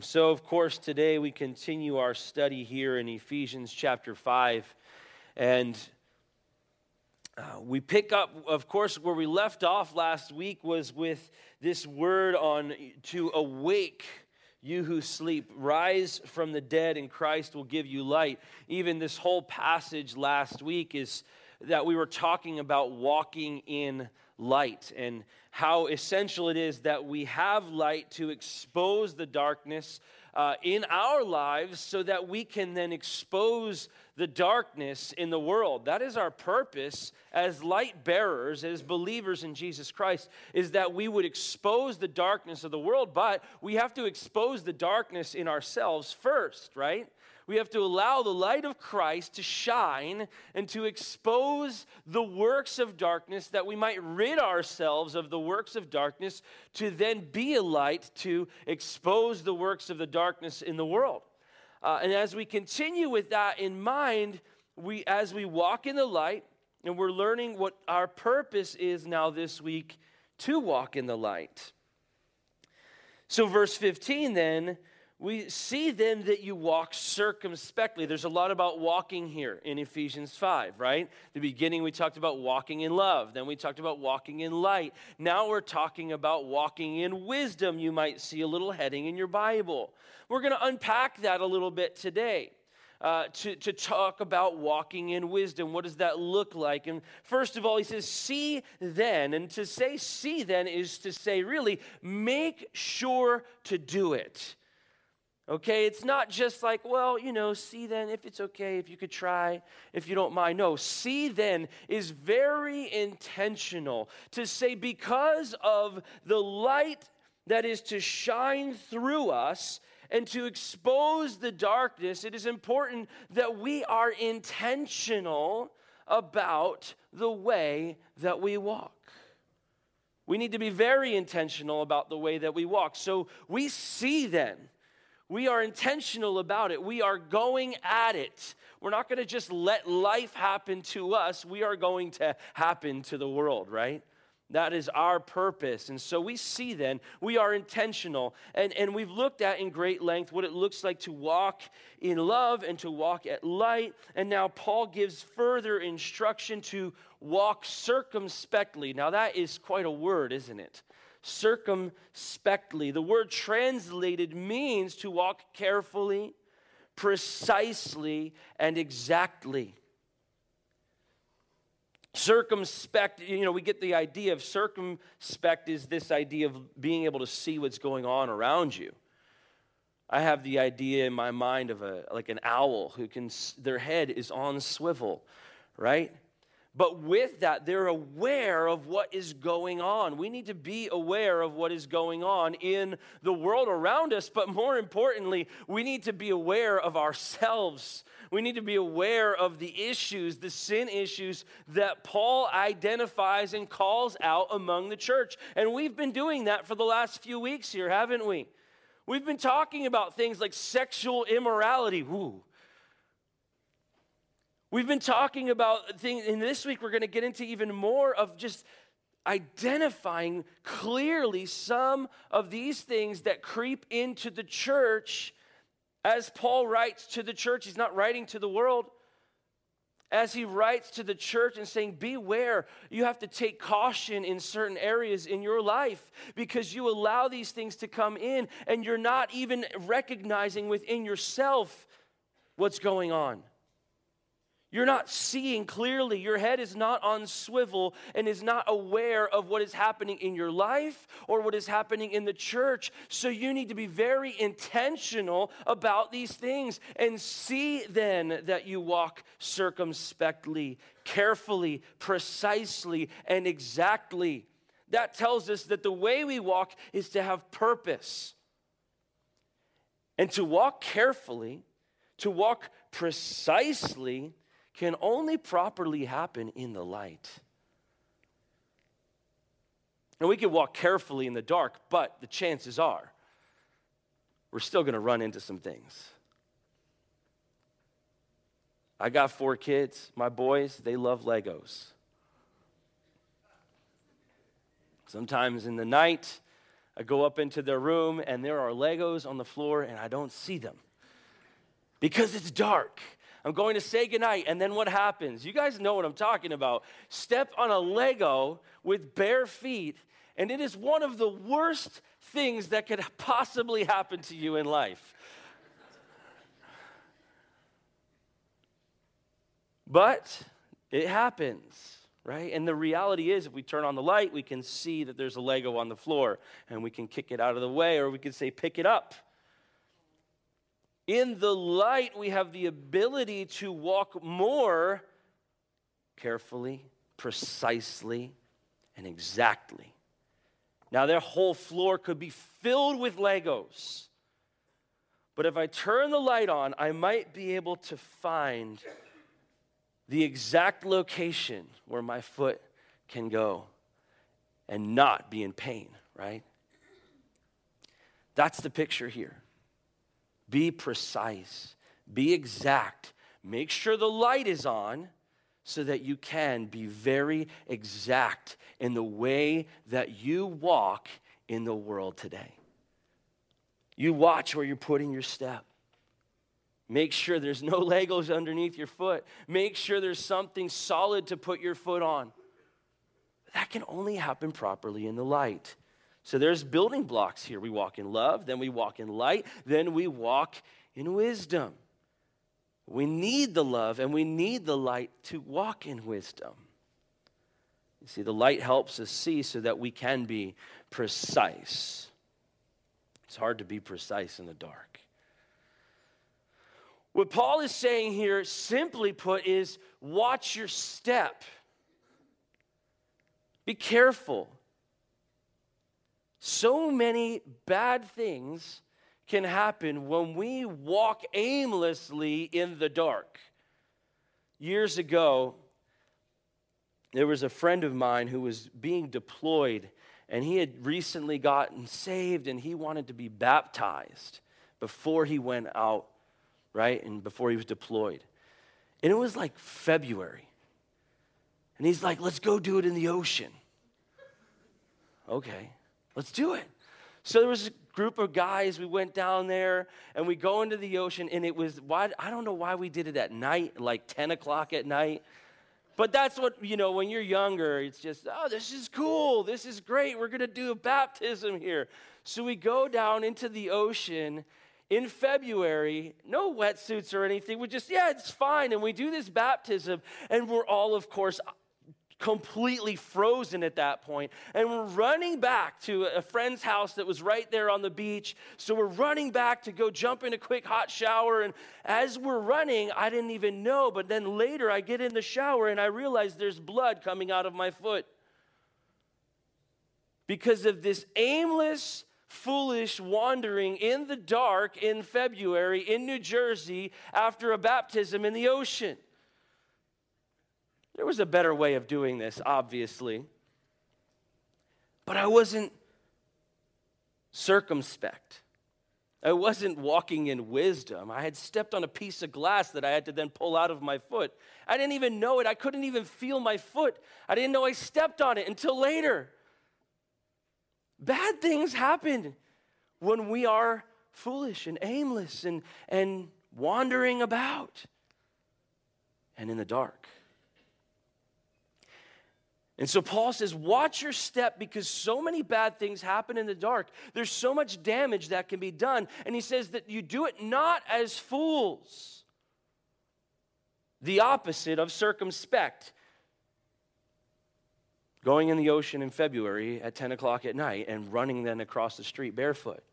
So, of course, today we continue our study here in Ephesians chapter 5. And uh, we pick up, of course, where we left off last week was with this word on to awake you who sleep. Rise from the dead, and Christ will give you light. Even this whole passage last week is that we were talking about walking in light and how essential it is that we have light to expose the darkness uh, in our lives so that we can then expose the darkness in the world. That is our purpose as light bearers, as believers in Jesus Christ, is that we would expose the darkness of the world, but we have to expose the darkness in ourselves first, right? We have to allow the light of Christ to shine and to expose the works of darkness that we might rid ourselves of the works of darkness to then be a light to expose the works of the darkness in the world. Uh, and as we continue with that in mind, we, as we walk in the light, and we're learning what our purpose is now this week to walk in the light. So, verse 15 then we see then that you walk circumspectly. There's a lot about walking here in Ephesians 5, right? The beginning we talked about walking in love, then we talked about walking in light. Now we're talking about walking in wisdom. You might see a little heading in your Bible. We're going to unpack that a little bit today. Uh, to, to talk about walking in wisdom. What does that look like? And first of all, he says, see then. And to say see then is to say, really, make sure to do it. Okay, it's not just like, well, you know, see then if it's okay, if you could try, if you don't mind. No, see then is very intentional to say, because of the light that is to shine through us and to expose the darkness, it is important that we are intentional about the way that we walk. We need to be very intentional about the way that we walk. So we see then we are intentional about it. We are going at it. We're not going to just let life happen to us. We are going to happen to the world, right? That is our purpose. And so we see then, we are intentional. And, and we've looked at in great length what it looks like to walk in love and to walk at light. And now Paul gives further instruction to walk circumspectly. Now, that is quite a word, isn't it? Circumspectly. The word translated means to walk carefully, precisely, and exactly. Circumspect, you know, we get the idea of circumspect is this idea of being able to see what's going on around you. I have the idea in my mind of a like an owl who can their head is on swivel, right? But with that, they're aware of what is going on. We need to be aware of what is going on in the world around us, but more importantly, we need to be aware of ourselves. We need to be aware of the issues, the sin issues that Paul identifies and calls out among the church. And we've been doing that for the last few weeks here, haven't we? We've been talking about things like sexual immorality. Ooh, We've been talking about things, and this week we're going to get into even more of just identifying clearly some of these things that creep into the church as Paul writes to the church. He's not writing to the world. As he writes to the church and saying, Beware, you have to take caution in certain areas in your life because you allow these things to come in and you're not even recognizing within yourself what's going on. You're not seeing clearly. Your head is not on swivel and is not aware of what is happening in your life or what is happening in the church. So you need to be very intentional about these things and see then that you walk circumspectly, carefully, precisely, and exactly. That tells us that the way we walk is to have purpose. And to walk carefully, to walk precisely, can only properly happen in the light. And we can walk carefully in the dark, but the chances are we're still going to run into some things. I got four kids. My boys, they love Legos. Sometimes in the night, I go up into their room and there are Legos on the floor and I don't see them because it's dark. I'm going to say goodnight, and then what happens? You guys know what I'm talking about. Step on a Lego with bare feet, and it is one of the worst things that could possibly happen to you in life. But it happens, right? And the reality is, if we turn on the light, we can see that there's a Lego on the floor and we can kick it out of the way, or we can say, pick it up. In the light, we have the ability to walk more carefully, precisely, and exactly. Now, their whole floor could be filled with Legos. But if I turn the light on, I might be able to find the exact location where my foot can go and not be in pain, right? That's the picture here. Be precise, be exact. Make sure the light is on so that you can be very exact in the way that you walk in the world today. You watch where you're putting your step. Make sure there's no Legos underneath your foot. Make sure there's something solid to put your foot on. That can only happen properly in the light. So there's building blocks here. We walk in love, then we walk in light, then we walk in wisdom. We need the love and we need the light to walk in wisdom. You see, the light helps us see so that we can be precise. It's hard to be precise in the dark. What Paul is saying here, simply put, is watch your step. Be careful. So many bad things can happen when we walk aimlessly in the dark. Years ago, there was a friend of mine who was being deployed, and he had recently gotten saved and he wanted to be baptized before he went out, right? And before he was deployed. And it was like February. And he's like, let's go do it in the ocean. Okay. Let's do it. So there was a group of guys. We went down there and we go into the ocean, and it was why I don't know why we did it at night, like 10 o'clock at night. But that's what, you know, when you're younger, it's just, oh, this is cool. This is great. We're going to do a baptism here. So we go down into the ocean in February, no wetsuits or anything. We just, yeah, it's fine. And we do this baptism, and we're all, of course, completely frozen at that point. And we're running back to a friend's house that was right there on the beach. So we're running back to go jump in a quick hot shower. And as we're running, I didn't even know. But then later, I get in the shower and I realize there's blood coming out of my foot. Because of this aimless, foolish wandering in the dark in February in New Jersey after a baptism in the ocean. There was a better way of doing this, obviously. But I wasn't circumspect. I wasn't walking in wisdom. I had stepped on a piece of glass that I had to then pull out of my foot. I didn't even know it. I couldn't even feel my foot. I didn't know I stepped on it until later. Bad things happen when we are foolish and aimless and, and wandering about and in the dark. And so Paul says, watch your step because so many bad things happen in the dark. There's so much damage that can be done. And he says that you do it not as fools, the opposite of circumspect. Going in the ocean in February at 10 o'clock at night and running then across the street barefoot.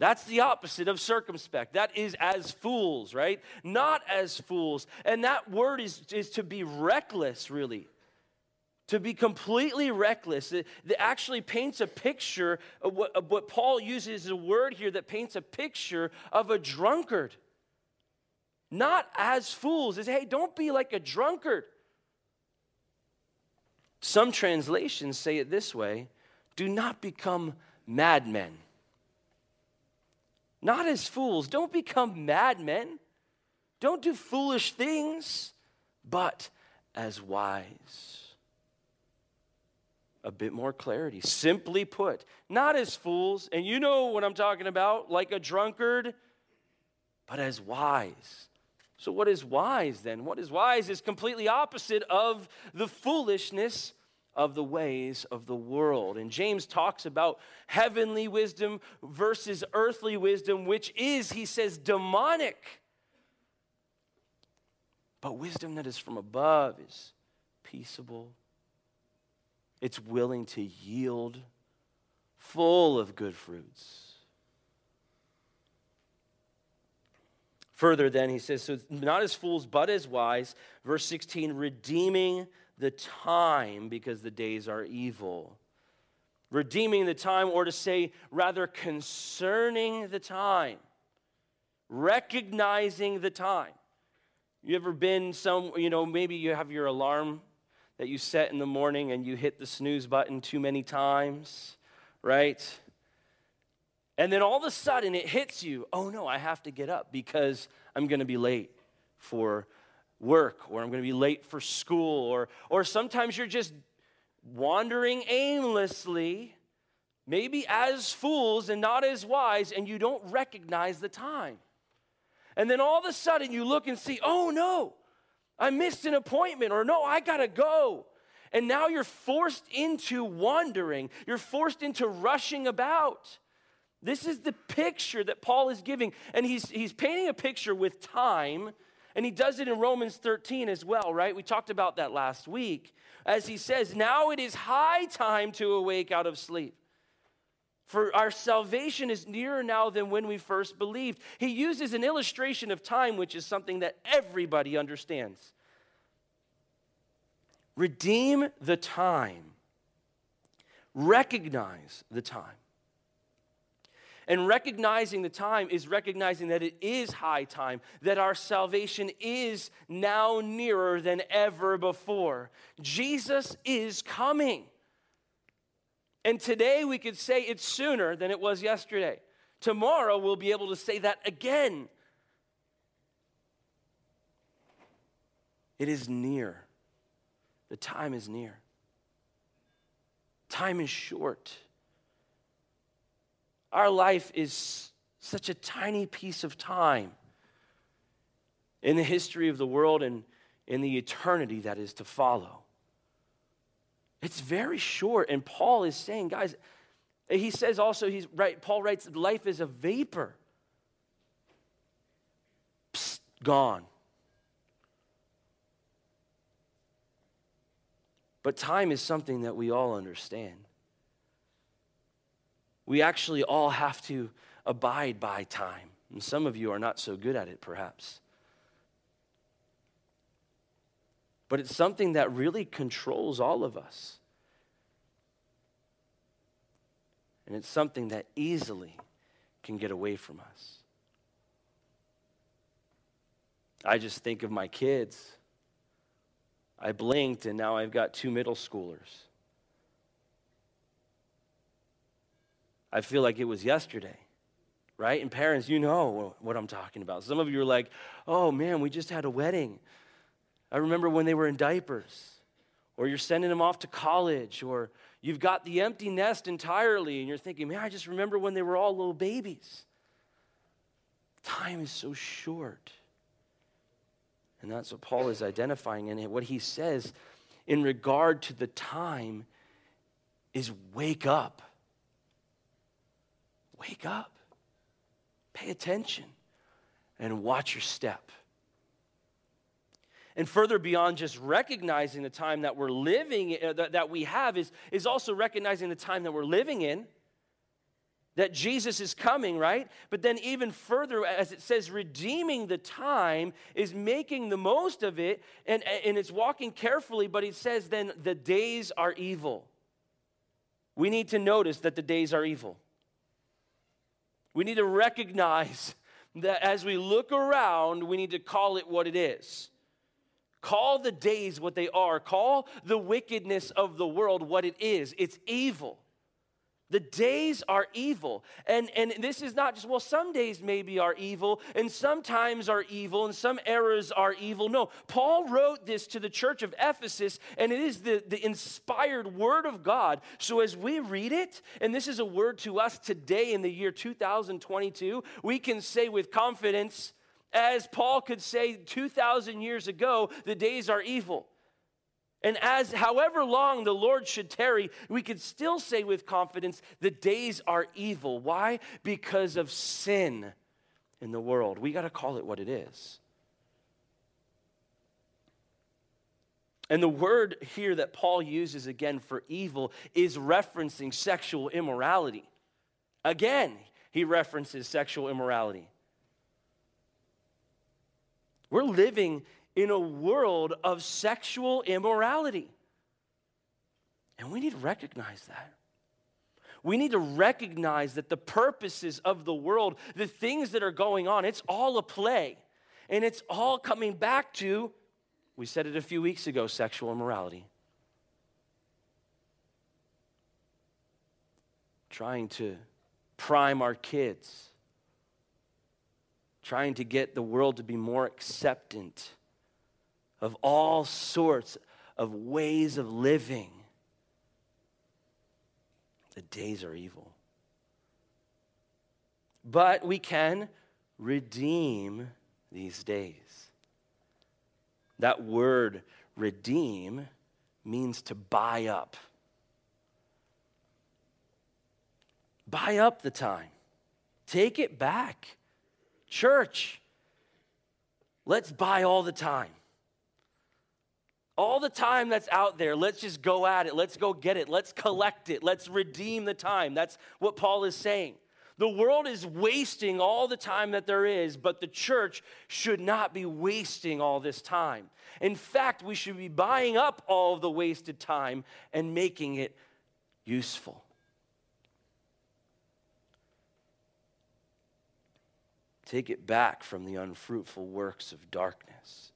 That's the opposite of circumspect. That is as fools, right? Not as fools. And that word is, is to be reckless, really. To be completely reckless. It, it actually paints a picture of what, of what Paul uses a word here that paints a picture of a drunkard. Not as fools. Is hey, don't be like a drunkard. Some translations say it this way do not become madmen. Not as fools. Don't become madmen. Don't do foolish things, but as wise. a bit more clarity. Simply put, not as fools, and you know what I'm talking about, like a drunkard, but as wise. So, what is wise then? What is wise is completely opposite of the foolishness of the ways of the world. And James talks about heavenly wisdom versus earthly wisdom, which is, he says, demonic. But wisdom that is from above is peaceable, it's willing to yield, full of good fruits. Further, then, he says, so not as fools, but as wise. Verse 16, redeeming the time because the days are evil. Redeeming the time, or to say, rather, concerning the time, recognizing the time. You ever been some, you know, maybe you have your alarm that you set in the morning and you hit the snooze button too many times, right? And then all of a sudden it hits you oh no, I have to get up because I'm going to be late for work or I'm going to be late for school or, or sometimes you're just wandering aimlessly, maybe as fools and not as wise, and you don't recognize the time. And then all of a sudden you look and see, oh no, I missed an appointment, or no, I gotta go. And now you're forced into wandering, you're forced into rushing about. This is the picture that Paul is giving. And he's, he's painting a picture with time, and he does it in Romans 13 as well, right? We talked about that last week. As he says, Now it is high time to awake out of sleep. For our salvation is nearer now than when we first believed. He uses an illustration of time, which is something that everybody understands. Redeem the time, recognize the time. And recognizing the time is recognizing that it is high time, that our salvation is now nearer than ever before. Jesus is coming. And today we could say it's sooner than it was yesterday. Tomorrow we'll be able to say that again. It is near. The time is near. Time is short. Our life is such a tiny piece of time in the history of the world and in the eternity that is to follow. It's very short. And Paul is saying, guys, he says also, he's right, Paul writes, life is a vapor. Psst, gone. But time is something that we all understand. We actually all have to abide by time. And some of you are not so good at it, perhaps. But it's something that really controls all of us. And it's something that easily can get away from us. I just think of my kids. I blinked and now I've got two middle schoolers. I feel like it was yesterday, right? And parents, you know what I'm talking about. Some of you are like, oh man, we just had a wedding. I remember when they were in diapers, or you're sending them off to college, or you've got the empty nest entirely, and you're thinking, man, I just remember when they were all little babies. Time is so short. And that's what Paul is identifying. And what he says in regard to the time is wake up. Wake up. Pay attention and watch your step. And further beyond just recognizing the time that we're living, uh, that we have, is, is also recognizing the time that we're living in that Jesus is coming, right? But then, even further, as it says, redeeming the time is making the most of it and, and it's walking carefully, but it says, then the days are evil. We need to notice that the days are evil. We need to recognize that as we look around, we need to call it what it is. Call the days what they are. Call the wickedness of the world what it is. It's evil. The days are evil. And, and this is not just, well, some days maybe are evil, and sometimes are evil, and some eras are evil. No, Paul wrote this to the church of Ephesus, and it is the, the inspired word of God. So as we read it, and this is a word to us today in the year 2022, we can say with confidence, as Paul could say 2,000 years ago, the days are evil. And as however long the Lord should tarry, we could still say with confidence, the days are evil. Why? Because of sin in the world. We got to call it what it is. And the word here that Paul uses again for evil is referencing sexual immorality. Again, he references sexual immorality. We're living in a world of sexual immorality. And we need to recognize that. We need to recognize that the purposes of the world, the things that are going on, it's all a play. And it's all coming back to, we said it a few weeks ago, sexual immorality. Trying to prime our kids, trying to get the world to be more acceptant of all sorts of ways of living. The days are evil. But we can redeem these days. That word redeem means to buy up. Buy up the time, take it back. Church, let's buy all the time all the time that's out there, let's just go at it. Let's go get it. Let's collect it. Let's redeem the time. That's what Paul is saying. The world is wasting all the time that there is, but the church should not be wasting all this time. In fact, we should be buying up all of the wasted time and making it useful. Take it back from the unfruitful works of darkness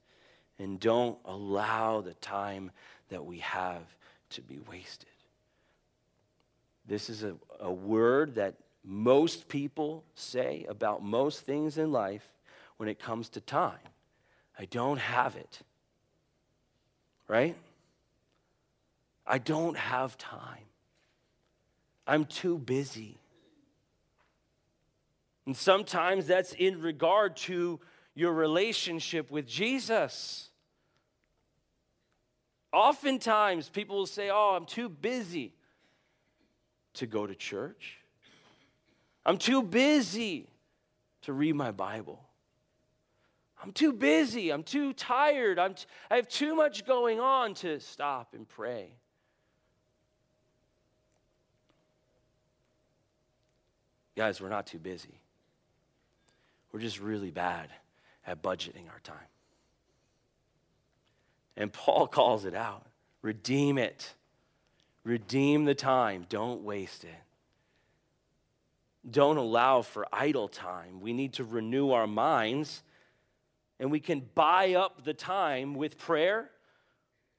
and don't allow the time that we have to be wasted. This is a, a word that most people say about most things in life when it comes to time. I don't have it. Right? I don't have time. I'm too busy. And sometimes that's in regard to your relationship with Jesus. Oftentimes, people will say, Oh, I'm too busy to go to church. I'm too busy to read my Bible. I'm too busy. I'm too tired. I'm t- I have too much going on to stop and pray. Guys, we're not too busy. We're just really bad at budgeting our time. And Paul calls it out redeem it. Redeem the time. Don't waste it. Don't allow for idle time. We need to renew our minds, and we can buy up the time with prayer,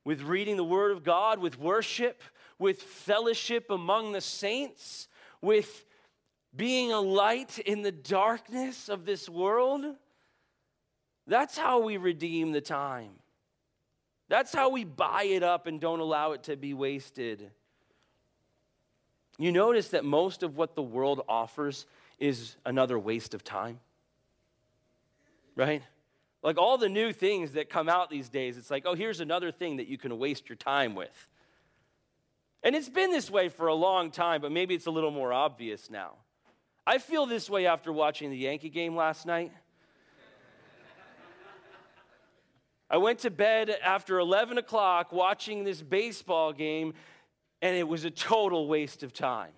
with reading the Word of God, with worship, with fellowship among the saints, with being a light in the darkness of this world. That's how we redeem the time. That's how we buy it up and don't allow it to be wasted. You notice that most of what the world offers is another waste of time, right? Like all the new things that come out these days, it's like, oh, here's another thing that you can waste your time with. And it's been this way for a long time, but maybe it's a little more obvious now. I feel this way after watching the Yankee game last night. I went to bed after 11 o'clock watching this baseball game, and it was a total waste of time.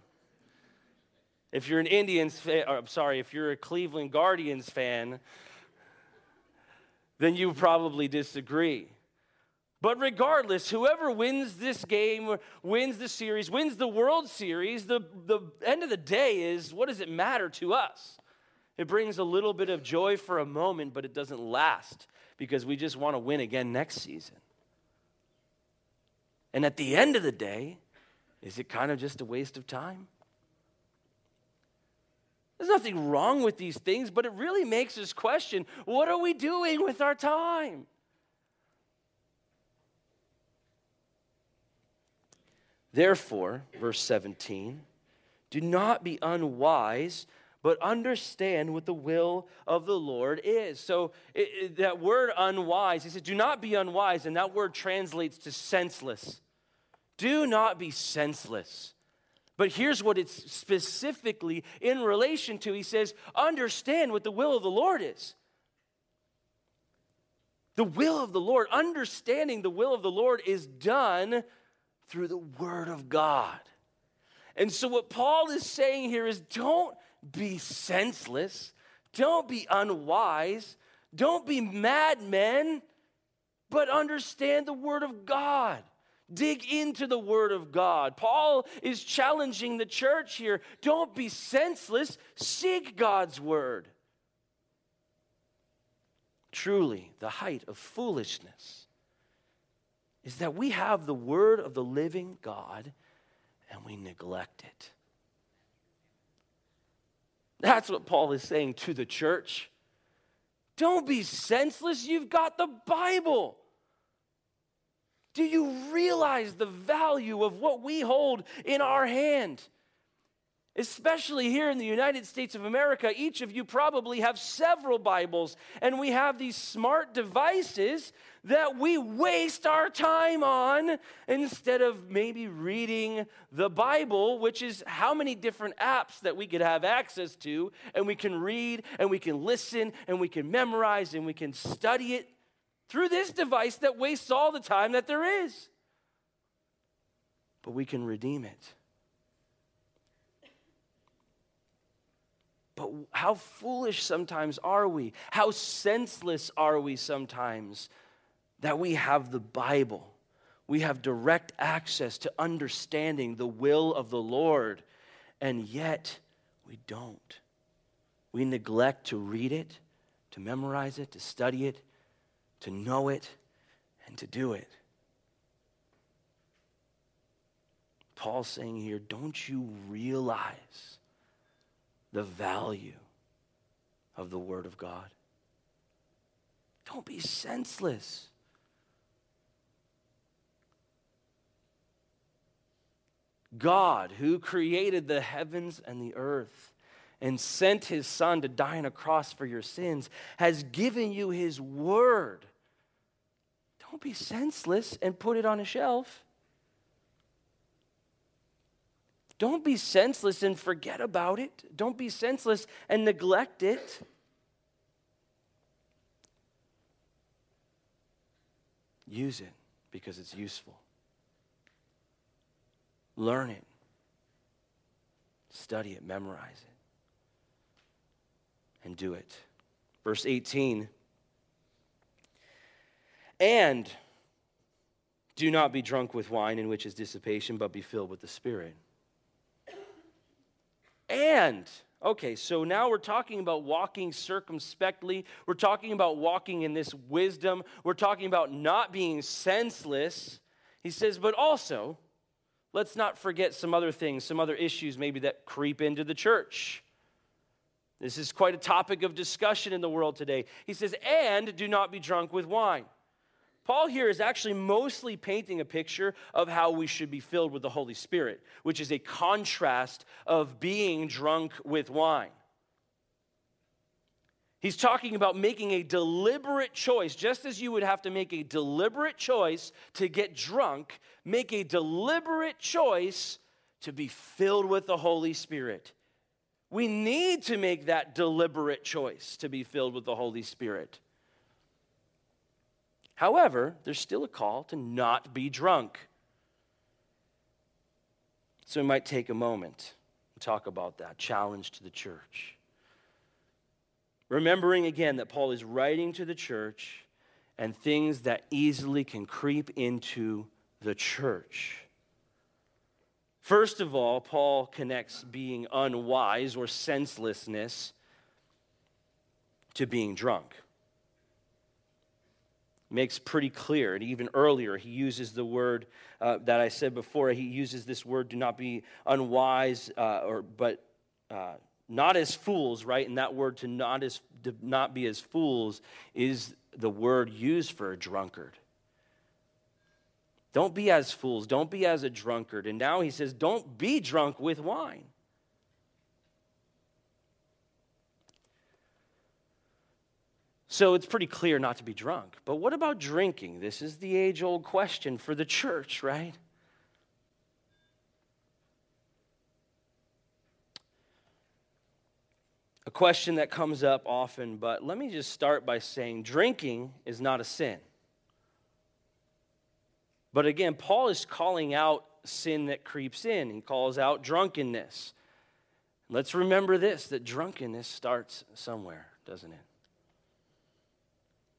If you're an Indians fan, or uh, I'm sorry, if you're a Cleveland Guardians fan, then you probably disagree. But regardless, whoever wins this game, wins the series, wins the World Series, the, the end of the day is what does it matter to us? It brings a little bit of joy for a moment, but it doesn't last because we just want to win again next season. And at the end of the day, is it kind of just a waste of time? There's nothing wrong with these things, but it really makes us question what are we doing with our time? Therefore, verse 17, do not be unwise, but understand what the will of the Lord is. So, it, it, that word unwise, he said, do not be unwise, and that word translates to senseless. Do not be senseless. But here's what it's specifically in relation to. He says, understand what the will of the Lord is. The will of the Lord, understanding the will of the Lord is done through the Word of God. And so, what Paul is saying here is don't be senseless, don't be unwise, don't be madmen, but understand the Word of God. Dig into the Word of God. Paul is challenging the church here. Don't be senseless, seek God's Word. Truly, the height of foolishness is that we have the Word of the living God and we neglect it. That's what Paul is saying to the church. Don't be senseless, you've got the Bible. Do you realize the value of what we hold in our hand? Especially here in the United States of America, each of you probably have several Bibles, and we have these smart devices that we waste our time on instead of maybe reading the Bible, which is how many different apps that we could have access to, and we can read, and we can listen, and we can memorize, and we can study it through this device that wastes all the time that there is. But we can redeem it. But how foolish sometimes are we? How senseless are we sometimes that we have the Bible? We have direct access to understanding the will of the Lord, and yet we don't. We neglect to read it, to memorize it, to study it, to know it, and to do it. Paul's saying here, don't you realize the value of the Word of God? Don't be senseless. God, who created the heavens and the earth, and sent his son to die on a cross for your sins, has given you his word. Don't be senseless and put it on a shelf. Don't be senseless and forget about it. Don't be senseless and neglect it. Use it because it's useful. Learn it. Study it, memorize it and do it. Verse 18 And do not be drunk with wine, in which is dissipation, but be filled with the Spirit. And, okay, so now we're talking about walking circumspectly. We're talking about walking in this wisdom. We're talking about not being senseless. He says, but also, let's not forget some other things, some other issues maybe that creep into the church. This is quite a topic of discussion in the world today. He says, and do not be drunk with wine. Paul here is actually mostly painting a picture of how we should be filled with the Holy Spirit, which is a contrast of being drunk with wine. He's talking about making a deliberate choice, just as you would have to make a deliberate choice to get drunk, make a deliberate choice to be filled with the Holy Spirit. We need to make that deliberate choice to be filled with the Holy Spirit. However, there's still a call to not be drunk. So we might take a moment and talk about that challenge to the church. Remembering again that Paul is writing to the church and things that easily can creep into the church. First of all, Paul connects being unwise or senselessness to being drunk. Makes pretty clear. And even earlier, he uses the word uh, that I said before. He uses this word, do not be unwise, uh, or, but uh, not as fools, right? And that word to not, as, to not be as fools is the word used for a drunkard. Don't be as fools. Don't be as a drunkard. And now he says, don't be drunk with wine. So it's pretty clear not to be drunk. But what about drinking? This is the age old question for the church, right? A question that comes up often, but let me just start by saying drinking is not a sin. But again, Paul is calling out sin that creeps in. He calls out drunkenness. Let's remember this that drunkenness starts somewhere, doesn't it?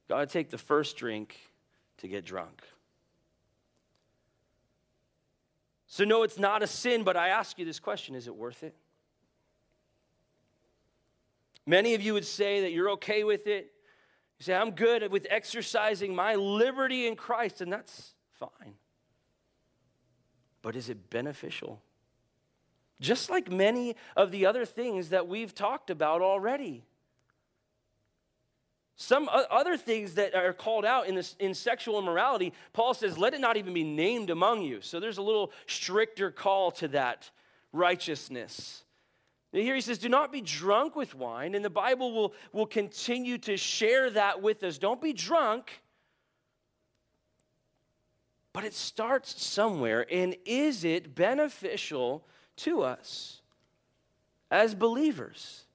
Got to take the first drink to get drunk. So, no, it's not a sin, but I ask you this question is it worth it? Many of you would say that you're okay with it. You say, I'm good with exercising my liberty in Christ, and that's fine. But is it beneficial? Just like many of the other things that we've talked about already. Some other things that are called out in, this, in sexual immorality, Paul says, let it not even be named among you. So there's a little stricter call to that righteousness. And here he says, do not be drunk with wine. And the Bible will, will continue to share that with us. Don't be drunk. But it starts somewhere. And is it beneficial to us as believers?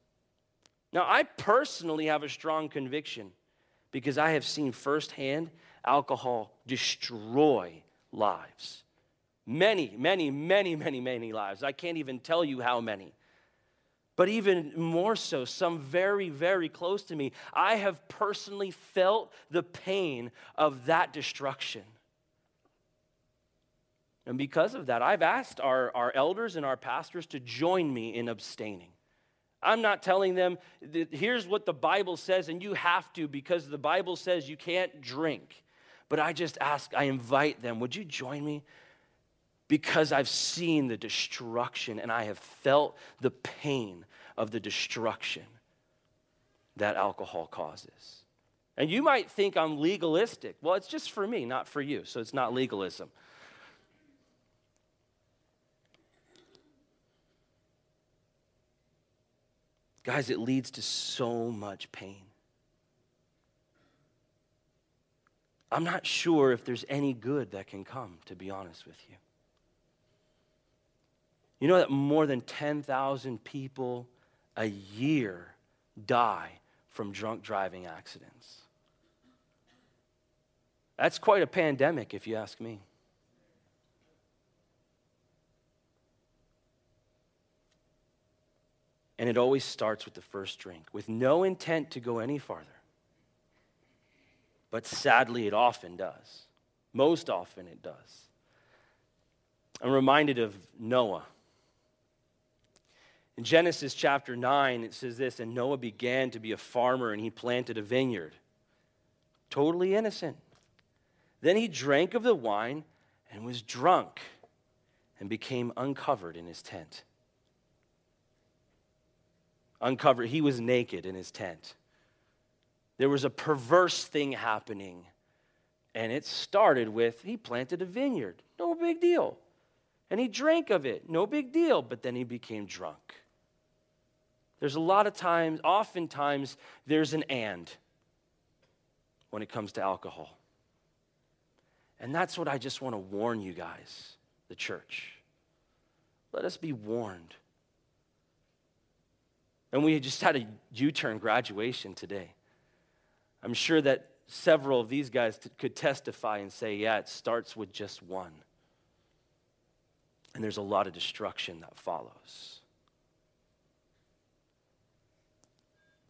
Now, I personally have a strong conviction because I have seen firsthand alcohol destroy lives. Many, many, many, many, many lives. I can't even tell you how many. But even more so, some very, very close to me, I have personally felt the pain of that destruction. And because of that, I've asked our, our elders and our pastors to join me in abstaining. I'm not telling them, here's what the Bible says, and you have to because the Bible says you can't drink. But I just ask, I invite them, would you join me? Because I've seen the destruction and I have felt the pain of the destruction that alcohol causes. And you might think I'm legalistic. Well, it's just for me, not for you, so it's not legalism. Guys, it leads to so much pain. I'm not sure if there's any good that can come, to be honest with you. You know that more than 10,000 people a year die from drunk driving accidents. That's quite a pandemic, if you ask me. And it always starts with the first drink, with no intent to go any farther. But sadly, it often does. Most often, it does. I'm reminded of Noah. In Genesis chapter 9, it says this And Noah began to be a farmer and he planted a vineyard. Totally innocent. Then he drank of the wine and was drunk and became uncovered in his tent uncovered. He was naked in his tent. There was a perverse thing happening. And it started with he planted a vineyard. No big deal. And he drank of it. No big deal. But then he became drunk. There's a lot of times, oftentimes, there's an and when it comes to alcohol. And that's what I just want to warn you guys, the church. Let us be warned. And we just had a U turn graduation today. I'm sure that several of these guys t- could testify and say, yeah, it starts with just one. And there's a lot of destruction that follows.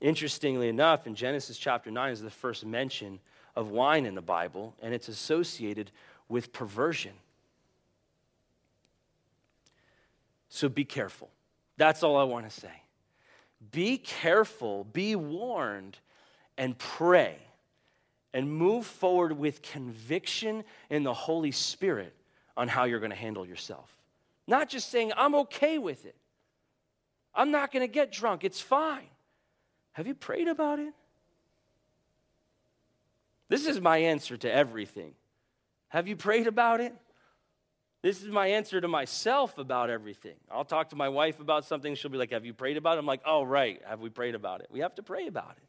Interestingly enough, in Genesis chapter 9 is the first mention of wine in the Bible, and it's associated with perversion. So be careful. That's all I want to say be careful, be warned, and pray and move forward with conviction in the Holy Spirit on how you're going to handle yourself. Not just saying, I'm okay with it. I'm not going to get drunk. It's fine. Have you prayed about it? This is my answer to everything. Have you prayed about it? This is my answer to myself about everything. I'll talk to my wife about something. She'll be like, Have you prayed about it? I'm like, Oh, right. Have we prayed about it? We have to pray about it.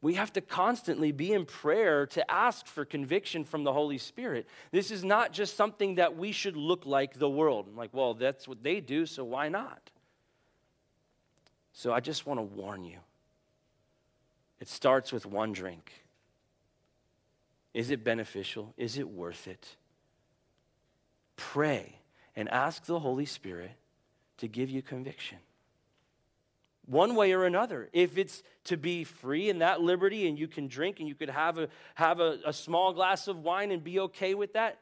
We have to constantly be in prayer to ask for conviction from the Holy Spirit. This is not just something that we should look like the world. I'm like, well, that's what they do, so why not? So I just want to warn you. It starts with one drink. Is it beneficial? Is it worth it? Pray and ask the Holy Spirit to give you conviction one way or another. If it's to be free in that liberty and you can drink and you could have a, have a, a small glass of wine and be okay with that,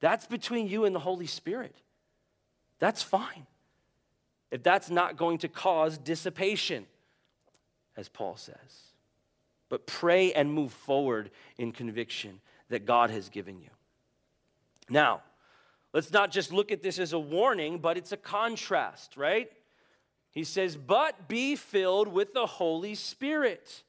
that's between you and the Holy Spirit. That's fine. If that's not going to cause dissipation, as Paul says. But pray and move forward in conviction that God has given you. Now, let's not just look at this as a warning, but it's a contrast, right? He says, but be filled with the Holy Spirit.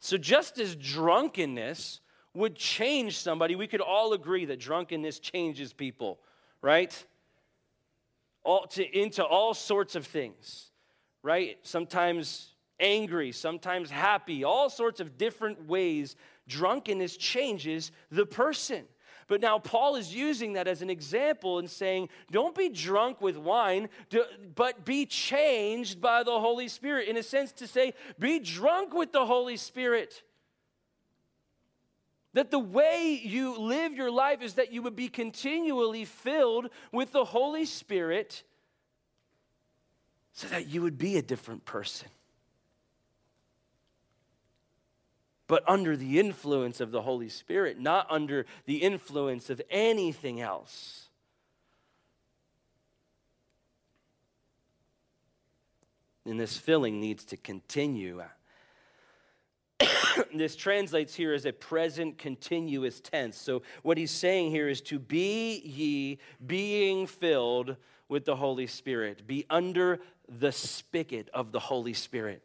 So, just as drunkenness would change somebody, we could all agree that drunkenness changes people, right? All to, into all sorts of things, right? Sometimes angry, sometimes happy, all sorts of different ways drunkenness changes the person. But now Paul is using that as an example and saying, don't be drunk with wine, but be changed by the Holy Spirit. In a sense, to say, be drunk with the Holy Spirit. That the way you live your life is that you would be continually filled with the Holy Spirit so that you would be a different person. But under the influence of the Holy Spirit, not under the influence of anything else. And this filling needs to continue. this translates here as a present continuous tense. So, what he's saying here is to be ye being filled with the Holy Spirit, be under the spigot of the Holy Spirit.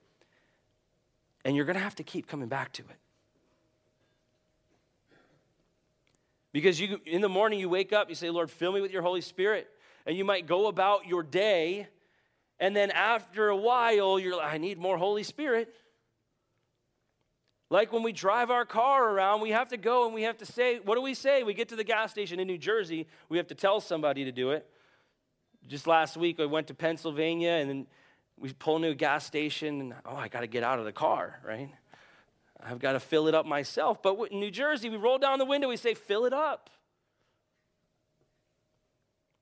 And you're going to have to keep coming back to it. Because you, in the morning you wake up, you say, Lord, fill me with your Holy Spirit. And you might go about your day, and then after a while, you're like, I need more Holy Spirit. Like when we drive our car around, we have to go and we have to say, what do we say? We get to the gas station in New Jersey, we have to tell somebody to do it. Just last week, I went to Pennsylvania and we pull into a gas station and, oh, I got to get out of the car, right? I've got to fill it up myself. But in New Jersey, we roll down the window, we say, fill it up.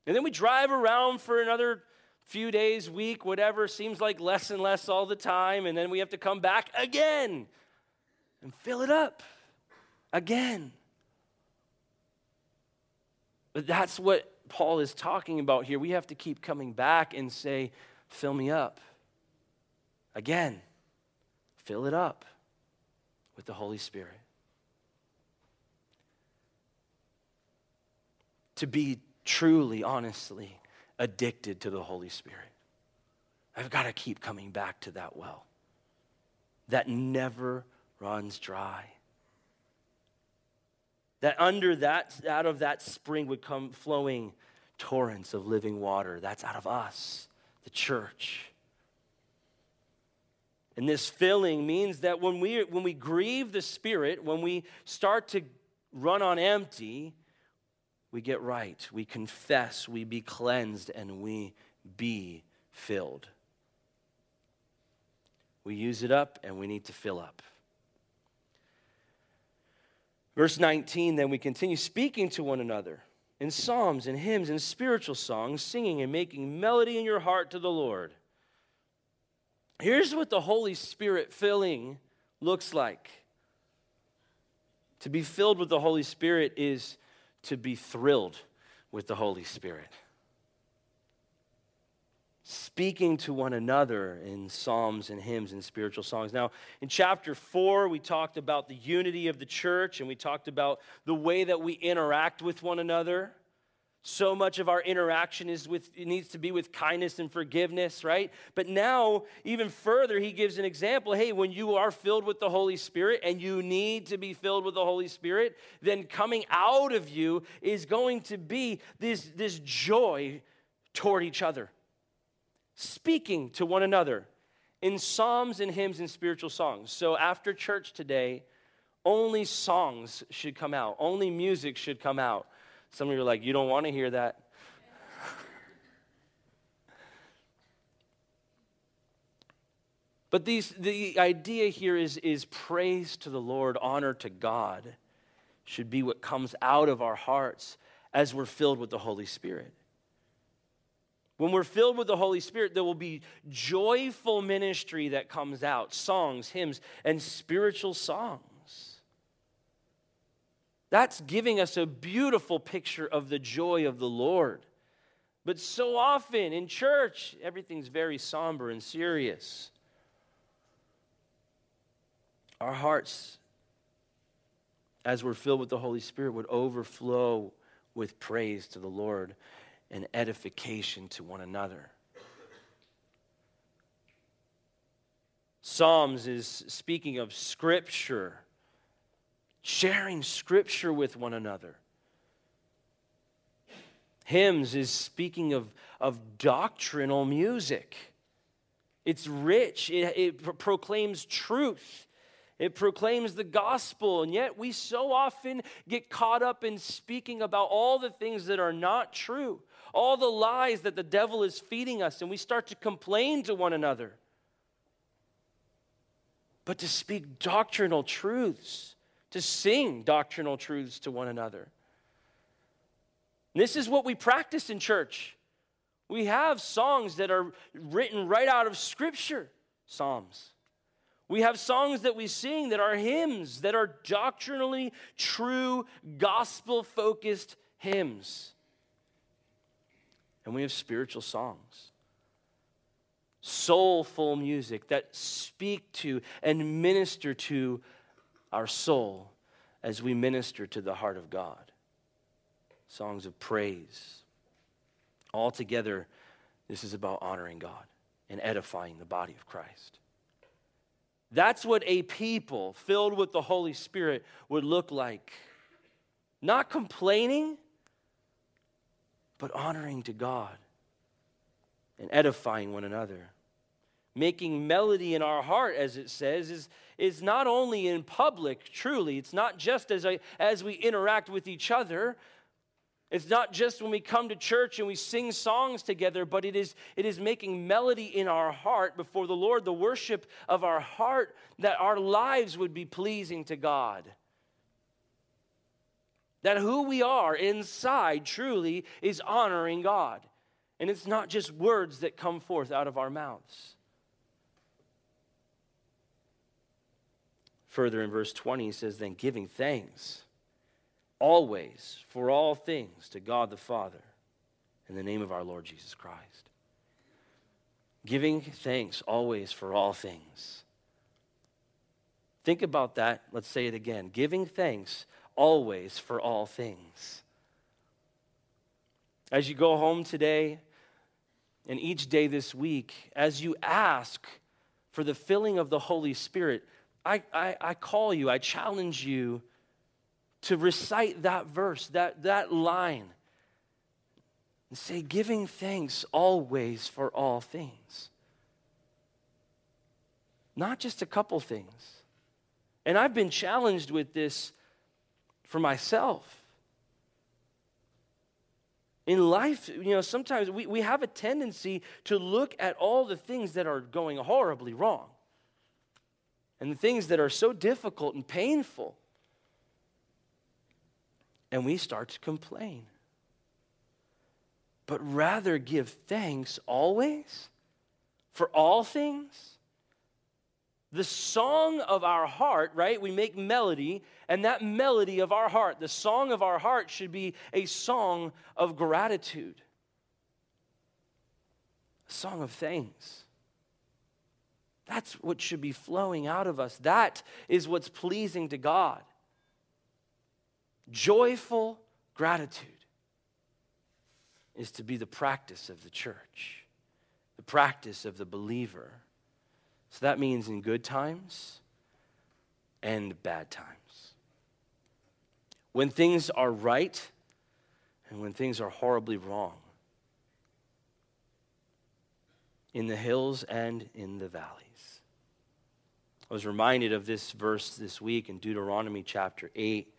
And then we drive around for another few days, week, whatever, seems like less and less all the time. And then we have to come back again and fill it up again. But that's what Paul is talking about here. We have to keep coming back and say, fill me up. Again, fill it up with the Holy Spirit. To be truly, honestly addicted to the Holy Spirit. I've got to keep coming back to that well that never runs dry. That under that, out of that spring would come flowing torrents of living water. That's out of us, the church. And this filling means that when we, when we grieve the Spirit, when we start to run on empty, we get right. We confess, we be cleansed, and we be filled. We use it up, and we need to fill up. Verse 19, then we continue speaking to one another in psalms and hymns and spiritual songs, singing and making melody in your heart to the Lord Here's what the Holy Spirit filling looks like. To be filled with the Holy Spirit is to be thrilled with the Holy Spirit. Speaking to one another in psalms and hymns and spiritual songs. Now, in chapter four, we talked about the unity of the church and we talked about the way that we interact with one another. So much of our interaction is with it needs to be with kindness and forgiveness, right? But now, even further, he gives an example. Hey, when you are filled with the Holy Spirit and you need to be filled with the Holy Spirit, then coming out of you is going to be this, this joy toward each other, speaking to one another in psalms and hymns and spiritual songs. So after church today, only songs should come out, only music should come out some of you are like, you don't want to hear that. but these, the idea here is, is praise to the Lord, honor to God, should be what comes out of our hearts as we're filled with the Holy Spirit. When we're filled with the Holy Spirit, there will be joyful ministry that comes out songs, hymns, and spiritual songs. That's giving us a beautiful picture of the joy of the Lord. But so often in church, everything's very somber and serious. Our hearts, as we're filled with the Holy Spirit, would overflow with praise to the Lord and edification to one another. Psalms is speaking of Scripture sharing scripture with one another. Hymns is speaking of, of doctrinal music. It's rich, it, it proclaims truth. It proclaims the gospel, and yet we so often get caught up in speaking about all the things that are not true, all the lies that the devil is feeding us, and we start to complain to one another. But to speak doctrinal truths, to sing doctrinal truths to one another. This is what we practice in church. We have songs that are written right out of Scripture, Psalms. We have songs that we sing that are hymns, that are doctrinally true, gospel focused hymns. And we have spiritual songs, soulful music that speak to and minister to our soul as we minister to the heart of God. Songs of praise. Altogether, this is about honoring God and edifying the body of Christ. That's what a people filled with the Holy Spirit would look like. Not complaining, but honoring to God and edifying one another making melody in our heart, as it says, is, is not only in public, truly. It's not just as, I, as we interact with each other. It's not just when we come to church and we sing songs together, but it is, it is making melody in our heart before the Lord, the worship of our heart, that our lives would be pleasing to God. That who we are inside truly is honoring God. And it's not just words that come forth out of our mouths. Further in verse 20, he says, Then giving thanks always for all things to God the Father in the name of our Lord Jesus Christ. Giving thanks always for all things. Think about that. Let's say it again. Giving thanks always for all things. As you go home today and each day this week, as you ask for the filling of the Holy Spirit, I, I, I call you, I challenge you to recite that verse, that, that line, and say, giving thanks always for all things. Not just a couple things. And I've been challenged with this for myself. In life, you know, sometimes we, we have a tendency to look at all the things that are going horribly wrong and the things that are so difficult and painful. And we start to complain. But rather give thanks always for all things. The song of our heart, right? We make melody, and that melody of our heart, the song of our heart, should be a song of gratitude, a song of thanks. That's what should be flowing out of us. That is what's pleasing to God. Joyful gratitude. is to be the practice of the church, the practice of the believer. So that means in good times and bad times. When things are right and when things are horribly wrong. In the hills and in the valleys. I was reminded of this verse this week in Deuteronomy chapter 8,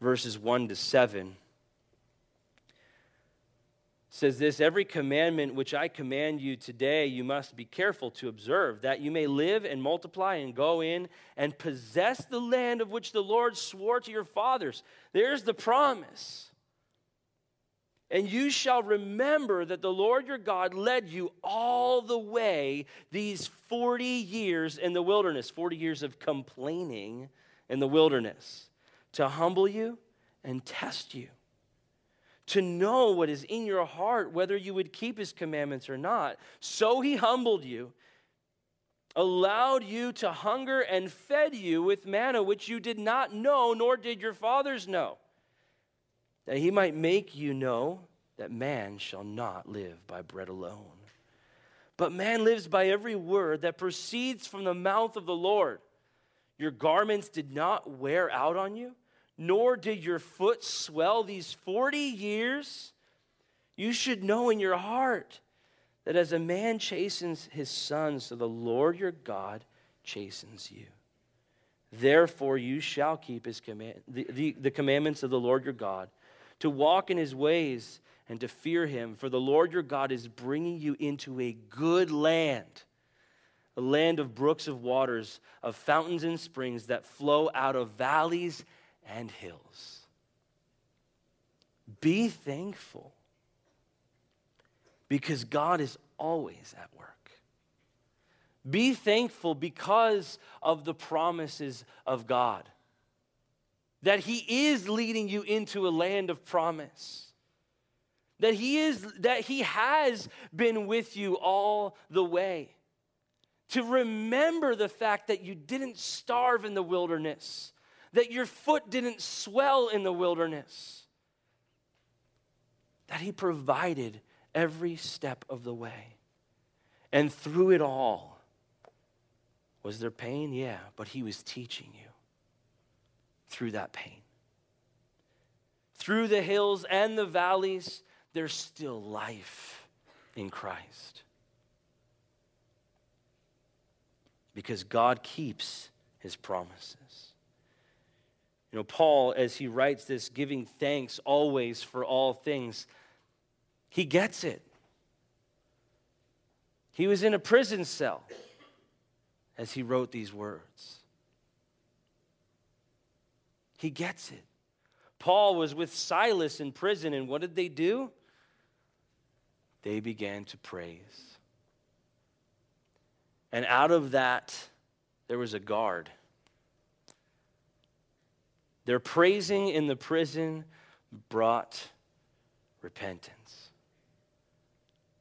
verses 1 to 7 says this every commandment which I command you today you must be careful to observe that you may live and multiply and go in and possess the land of which the Lord swore to your fathers. There's the promise. And you shall remember that the Lord your God led you all the way these 40 years in the wilderness 40 years of complaining in the wilderness to humble you and test you to know what is in your heart, whether you would keep his commandments or not. So he humbled you, allowed you to hunger, and fed you with manna which you did not know, nor did your fathers know, that he might make you know that man shall not live by bread alone. But man lives by every word that proceeds from the mouth of the Lord. Your garments did not wear out on you nor did your foot swell these 40 years, you should know in your heart that as a man chastens his son, so the Lord your God chastens you. Therefore, you shall keep his command, the, the, the commandments of the Lord your God, to walk in his ways and to fear him. For the Lord your God is bringing you into a good land, a land of brooks of waters, of fountains and springs that flow out of valleys and hills. Be thankful because God is always at work. Be thankful because of the promises of God. That He is leading you into a land of promise. That He is that He has been with you all the way. To remember the fact that you didn't starve in the wilderness, that your foot didn't swell in the wilderness, that He provided every step of the way. And through it all, was there pain? Yeah, but He was teaching you through that pain. Through the hills and the valleys, there's still life in Christ. Because God keeps his promises. You know, Paul, as he writes this, giving thanks always for all things, he gets it. He was in a prison cell as he wrote these words. He gets it. Paul was with Silas in prison, and what did they do? They began to praise. And out of that, there was a guard. Their praising in the prison brought repentance.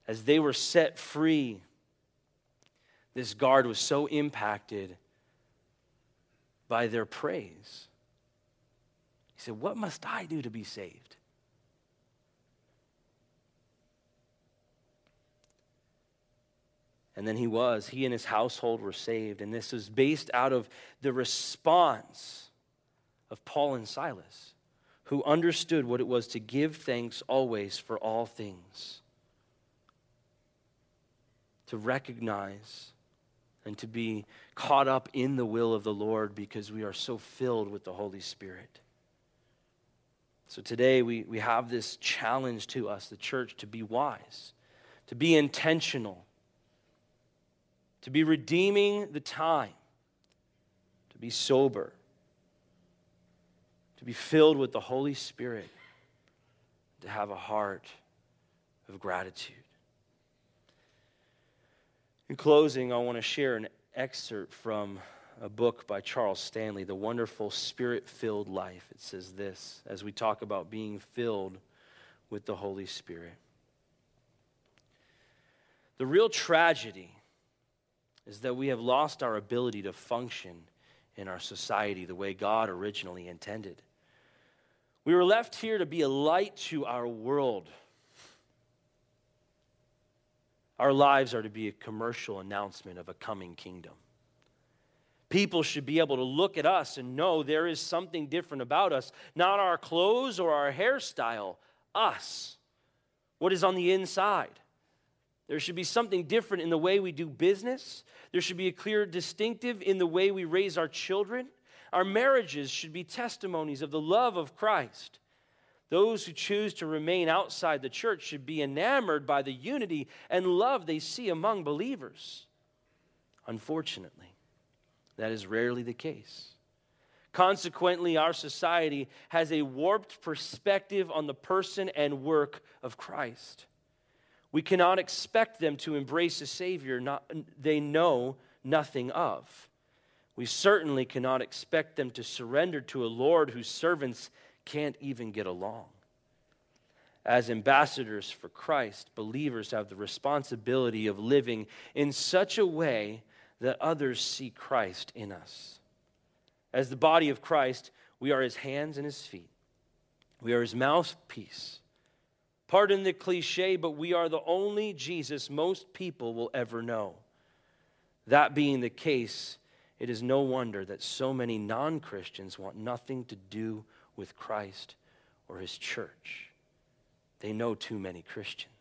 As they were set free, this guard was so impacted by their praise. He said, What must I do to be saved? And then he was. He and his household were saved. And this was based out of the response of Paul and Silas, who understood what it was to give thanks always for all things, to recognize and to be caught up in the will of the Lord because we are so filled with the Holy Spirit. So today we, we have this challenge to us, the church, to be wise, to be intentional, to be redeeming the time, to be sober to be filled with the Holy Spirit, to have a heart of gratitude. In closing, I want to share an excerpt from a book by Charles Stanley, The Wonderful Spirit Filled Life. It says this as we talk about being filled with the Holy Spirit. The real tragedy is that we have lost our ability to function in our society the way God originally intended. We were left here to be a light to our world, Our lives are to be a commercial announcement of a coming kingdom. People should be able to look at us and know there is something different about us, not our clothes or our hairstyle, us, what is on the inside. There should be something different in the way we do business. There should be a clear distinctive in the way we raise our children. Our marriages should be testimonies of the love of Christ. Those who choose to remain outside the church should be enamored by the unity and love they see among believers. Unfortunately, that is rarely the case. Consequently, our society has a warped perspective on the person and work of Christ. We cannot expect them to embrace a Savior not, they know nothing of. We certainly cannot expect them to surrender to a Lord whose servants can't even get along. As ambassadors for Christ, believers have the responsibility of living in such a way that others see Christ in us. As the body of Christ, we are his hands and his feet. We are his mouthpiece. Pardon the cliche, but we are the only Jesus most people will ever know. That being the case, it is no wonder that so many non Christians want nothing to do with Christ or his church. They know too many Christians.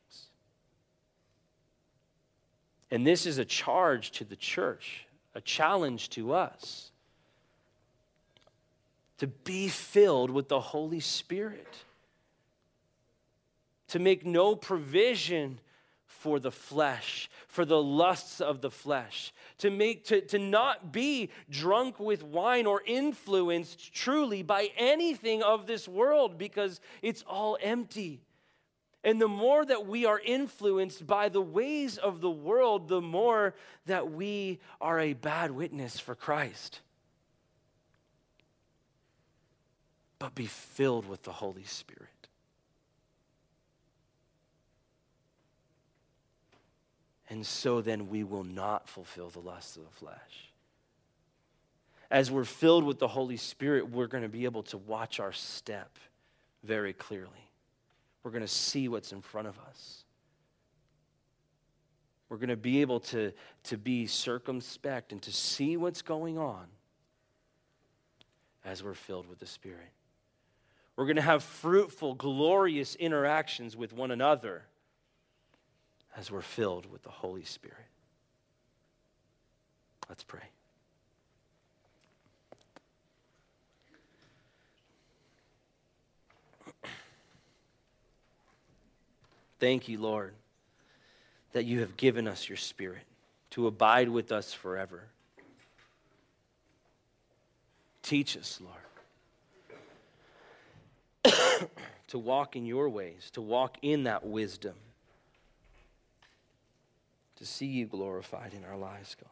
And this is a charge to the church, a challenge to us to be filled with the Holy Spirit, to make no provision for the flesh, for the lusts of the flesh, to make to, to not be drunk with wine or influenced truly by anything of this world because it's all empty. And the more that we are influenced by the ways of the world, the more that we are a bad witness for Christ. But be filled with the Holy Spirit. And so then we will not fulfill the lusts of the flesh. As we're filled with the Holy Spirit, we're going to be able to watch our step very clearly. We're going to see what's in front of us. We're going to be able to, to be circumspect and to see what's going on as we're filled with the Spirit. We're going to have fruitful, glorious interactions with one another as we're filled with the Holy Spirit. Let's pray. Thank you, Lord, that you have given us your Spirit to abide with us forever. Teach us, Lord, to walk in your ways, to walk in that wisdom, to see you glorified in our lives, God.